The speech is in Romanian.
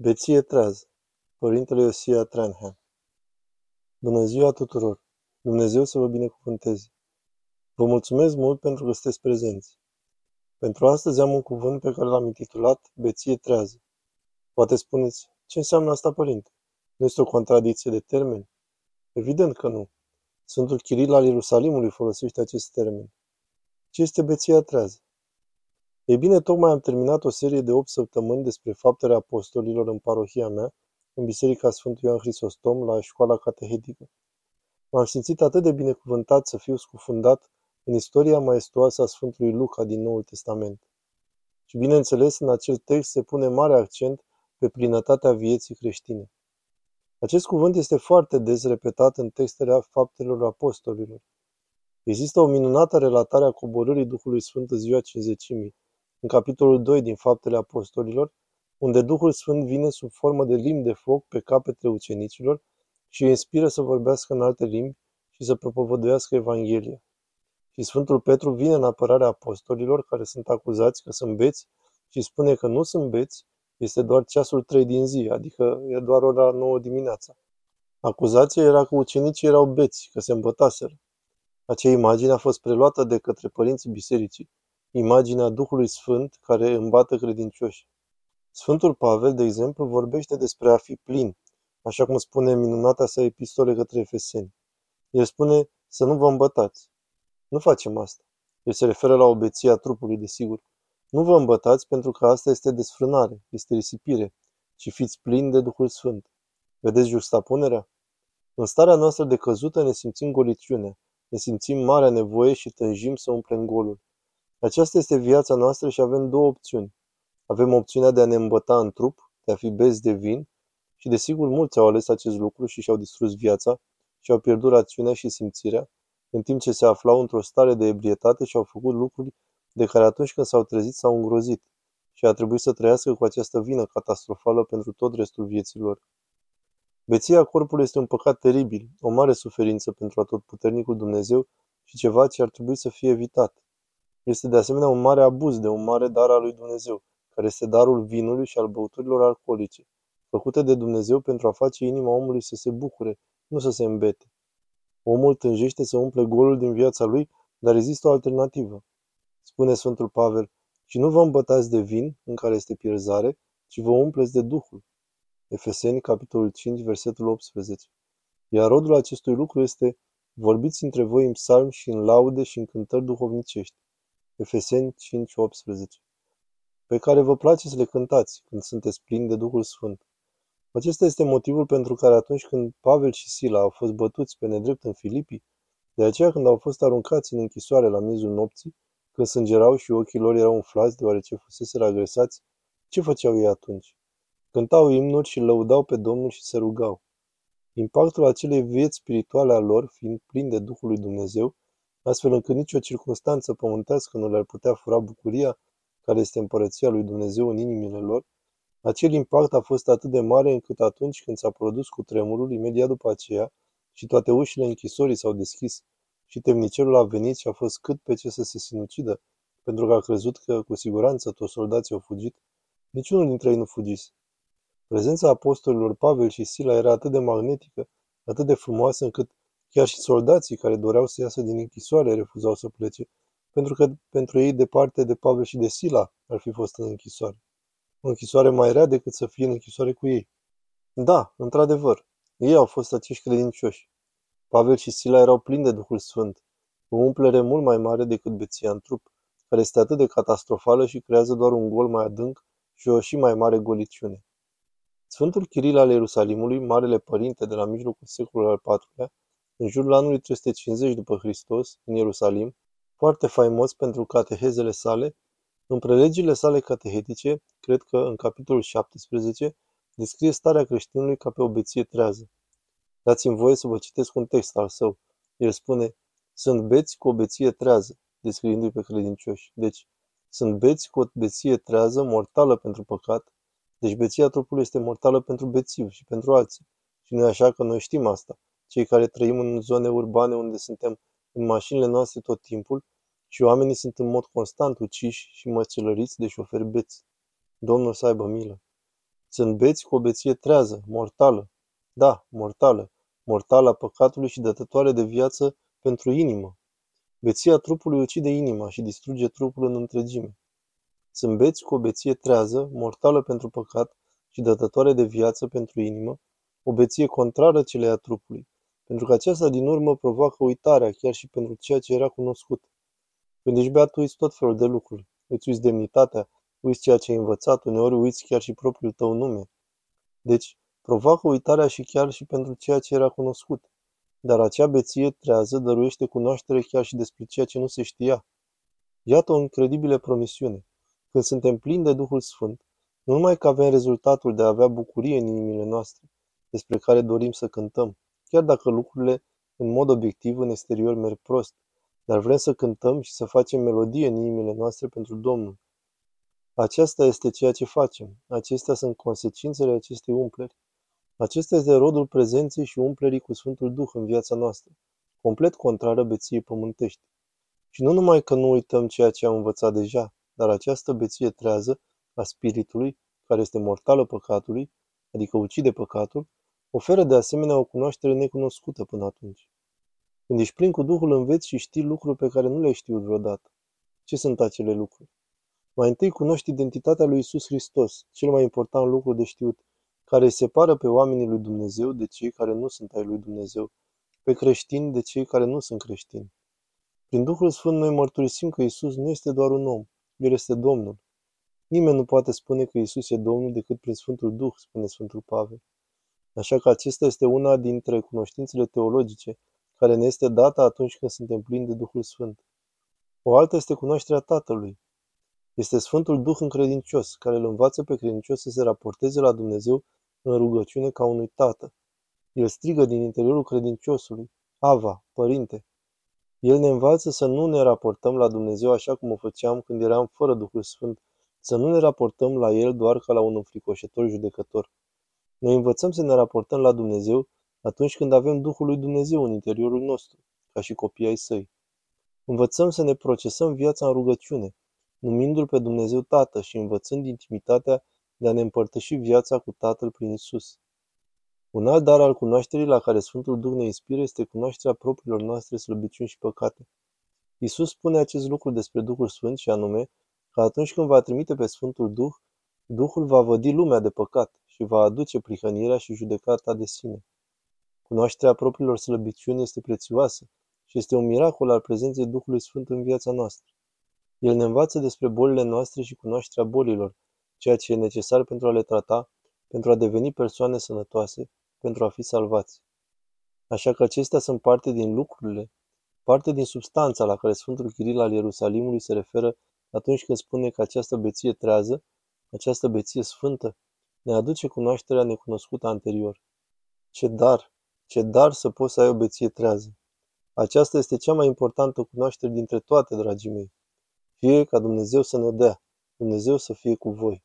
Beție trează. Părintele Iosia Tranham Bună ziua tuturor! Dumnezeu să vă binecuvânteze! Vă mulțumesc mult pentru că sunteți prezenți. Pentru astăzi am un cuvânt pe care l-am intitulat Beție trează. Poate spuneți, ce înseamnă asta, părinte? Nu este o contradicție de termeni? Evident că nu. Sfântul Chiril al Ierusalimului folosește acest termen. Ce este beția trează? Ei bine, tocmai am terminat o serie de 8 săptămâni despre faptele apostolilor în parohia mea, în Biserica Sfântul Ioan Hristostom, la școala catehetică. M-am simțit atât de binecuvântat să fiu scufundat în istoria maestoasă a Sfântului Luca din Noul Testament. Și bineînțeles, în acel text se pune mare accent pe plinătatea vieții creștine. Acest cuvânt este foarte des repetat în textele faptelor apostolilor. Există o minunată relatare a coborârii Duhului Sfânt în ziua cinzecimii, în capitolul 2 din Faptele Apostolilor, unde Duhul Sfânt vine sub formă de limbi de foc pe capetele ucenicilor și îi inspiră să vorbească în alte limbi și să propovăduiască Evanghelia. Și Sfântul Petru vine în apărarea apostolilor care sunt acuzați că sunt beți și spune că nu sunt beți, este doar ceasul 3 din zi, adică e doar ora 9 dimineața. Acuzația era că ucenicii erau beți, că se îmbătaseră. Acea imagine a fost preluată de către părinții bisericii imaginea Duhului Sfânt care îmbată credincioși. Sfântul Pavel, de exemplu, vorbește despre a fi plin, așa cum spune minunata sa epistole către Efeseni. El spune să nu vă îmbătați. Nu facem asta. El se referă la obeția trupului, desigur. Nu vă îmbătați pentru că asta este desfrânare, este risipire, ci fiți plini de Duhul Sfânt. Vedeți juxtapunerea? În starea noastră de căzută ne simțim goliciune, ne simțim marea nevoie și tânjim să umplem golul. Aceasta este viața noastră și avem două opțiuni. Avem opțiunea de a ne îmbăta în trup, de a fi bezi de vin, și desigur mulți au ales acest lucru și și-au distrus viața și au pierdut rațiunea și simțirea, în timp ce se aflau într-o stare de ebrietate și au făcut lucruri de care atunci când s-au trezit s-au îngrozit și a trebuit să trăiască cu această vină catastrofală pentru tot restul vieților. Beția corpului este un păcat teribil, o mare suferință pentru atotputernicul Dumnezeu și ceva ce ar trebui să fie evitat. Este de asemenea un mare abuz de un mare dar al lui Dumnezeu, care este darul vinului și al băuturilor alcoolice, făcute de Dumnezeu pentru a face inima omului să se bucure, nu să se îmbete. Omul tânjește să umple golul din viața lui, dar există o alternativă. Spune Sfântul Pavel, și nu vă îmbătați de vin, în care este pierzare, ci vă umpleți de Duhul. Efeseni, capitolul 5, versetul 18. Iar rodul acestui lucru este, vorbiți între voi în psalmi și în laude și în cântări duhovnicești Efeseni 5:18, pe care vă place să le cântați când sunteți plini de Duhul Sfânt. Acesta este motivul pentru care atunci când Pavel și Sila au fost bătuți pe nedrept în Filipii, de aceea când au fost aruncați în închisoare la mizul nopții, când sângerau și ochii lor erau umflați deoarece fuseseră agresați, ce făceau ei atunci? Cântau imnuri și lăudau pe Domnul și se rugau. Impactul acelei vieți spirituale a lor, fiind plin de Duhul lui Dumnezeu, astfel încât nicio circunstanță pământească nu le-ar putea fura bucuria care este împărăția lui Dumnezeu în inimile lor, acel impact a fost atât de mare încât atunci când s-a produs cu tremurul, imediat după aceea, și toate ușile închisorii s-au deschis și temnicerul a venit și a fost cât pe ce să se sinucidă, pentru că a crezut că cu siguranță toți soldații au fugit, niciunul dintre ei nu fugise. Prezența apostolilor Pavel și Sila era atât de magnetică, atât de frumoasă încât Chiar și soldații care doreau să iasă din închisoare refuzau să plece, pentru că pentru ei departe de Pavel și de Sila ar fi fost în închisoare. O închisoare mai rea decât să fie în închisoare cu ei. Da, într-adevăr, ei au fost acești credincioși. Pavel și Sila erau plini de Duhul Sfânt, o umplere mult mai mare decât beția în trup, care este atât de catastrofală și creează doar un gol mai adânc și o și mai mare goliciune. Sfântul Chiril al Ierusalimului, Marele Părinte de la mijlocul secolului al IV-lea, în jurul anului 350 după Hristos, în Ierusalim, foarte faimos pentru catehezele sale, în prelegile sale catehetice, cred că în capitolul 17, descrie starea creștinului ca pe o beție trează. Dați-mi voie să vă citesc un text al său. El spune, sunt beți cu o beție trează, descriindu-i pe credincioși. Deci, sunt beți cu o beție trează, mortală pentru păcat, deci beția trupului este mortală pentru bețiv și pentru alții. Și nu e așa că noi știm asta cei care trăim în zone urbane unde suntem în mașinile noastre tot timpul și oamenii sunt în mod constant uciși și măcelăriți de șoferi beți. Domnul să aibă milă. Sunt beți cu o beție trează, mortală. Da, mortală. Mortală a păcatului și dătătoare de viață pentru inimă. Beția trupului ucide inima și distruge trupul în întregime. Sunt beți cu o beție trează, mortală pentru păcat și dătătoare de viață pentru inimă, o beție contrară celei a trupului, pentru că aceasta din urmă provoacă uitarea chiar și pentru ceea ce era cunoscut. Când ești beat, uiți tot felul de lucruri. Îți uiți demnitatea, uiți ceea ce ai învățat, uneori uiți chiar și propriul tău nume. Deci, provoacă uitarea și chiar și pentru ceea ce era cunoscut. Dar acea beție trează dăruiește cunoaștere chiar și despre ceea ce nu se știa. Iată o incredibilă promisiune. Când suntem plini de Duhul Sfânt, nu numai că avem rezultatul de a avea bucurie în inimile noastre, despre care dorim să cântăm, chiar dacă lucrurile, în mod obiectiv, în exterior merg prost, dar vrem să cântăm și să facem melodie în inimile noastre pentru Domnul. Aceasta este ceea ce facem. Acestea sunt consecințele acestei umpleri. Acesta este rodul prezenței și umplerii cu Sfântul Duh în viața noastră, complet contrară beției pământești. Și nu numai că nu uităm ceea ce am învățat deja, dar această beție trează a spiritului, care este mortală păcatului, adică ucide păcatul, oferă de asemenea o cunoaștere necunoscută până atunci. Când ești plin cu Duhul, înveți și știi lucruri pe care nu le-ai știut vreodată. Ce sunt acele lucruri? Mai întâi cunoști identitatea lui Isus Hristos, cel mai important lucru de știut, care îi separă pe oamenii lui Dumnezeu de cei care nu sunt ai lui Dumnezeu, pe creștini de cei care nu sunt creștini. Prin Duhul Sfânt noi mărturisim că Isus nu este doar un om, El este Domnul. Nimeni nu poate spune că Isus e Domnul decât prin Sfântul Duh, spune Sfântul Pavel. Așa că acesta este una dintre cunoștințele teologice care ne este dată atunci când suntem plini de Duhul Sfânt. O altă este cunoașterea Tatălui. Este Sfântul Duh încredincios, care îl învață pe credincios să se raporteze la Dumnezeu în rugăciune ca unui tată. El strigă din interiorul credinciosului, Ava, Părinte. El ne învață să nu ne raportăm la Dumnezeu așa cum o făceam când eram fără Duhul Sfânt, să nu ne raportăm la El doar ca la un înfricoșător judecător. Noi învățăm să ne raportăm la Dumnezeu atunci când avem Duhul lui Dumnezeu în interiorul nostru, ca și copii ai săi. Învățăm să ne procesăm viața în rugăciune, numindu-L pe Dumnezeu Tată și învățând intimitatea de a ne împărtăși viața cu Tatăl prin Isus. Un alt dar al cunoașterii la care Sfântul Duh ne inspiră este cunoașterea propriilor noastre slăbiciuni și păcate. Isus spune acest lucru despre Duhul Sfânt și anume că atunci când va trimite pe Sfântul Duh, Duhul va vădi lumea de păcat și va aduce prihănirea și judecata de sine. Cunoașterea propriilor slăbiciuni este prețioasă și este un miracol al prezenței Duhului Sfânt în viața noastră. El ne învață despre bolile noastre și cunoașterea bolilor, ceea ce e necesar pentru a le trata, pentru a deveni persoane sănătoase, pentru a fi salvați. Așa că acestea sunt parte din lucrurile, parte din substanța la care Sfântul Chiril al Ierusalimului se referă atunci când spune că această beție trează, această beție sfântă, ne aduce cunoașterea necunoscută anterior. Ce dar, ce dar să poți să ai o beție trează! Aceasta este cea mai importantă cunoaștere dintre toate, dragii mei. Fie ca Dumnezeu să ne dea, Dumnezeu să fie cu voi.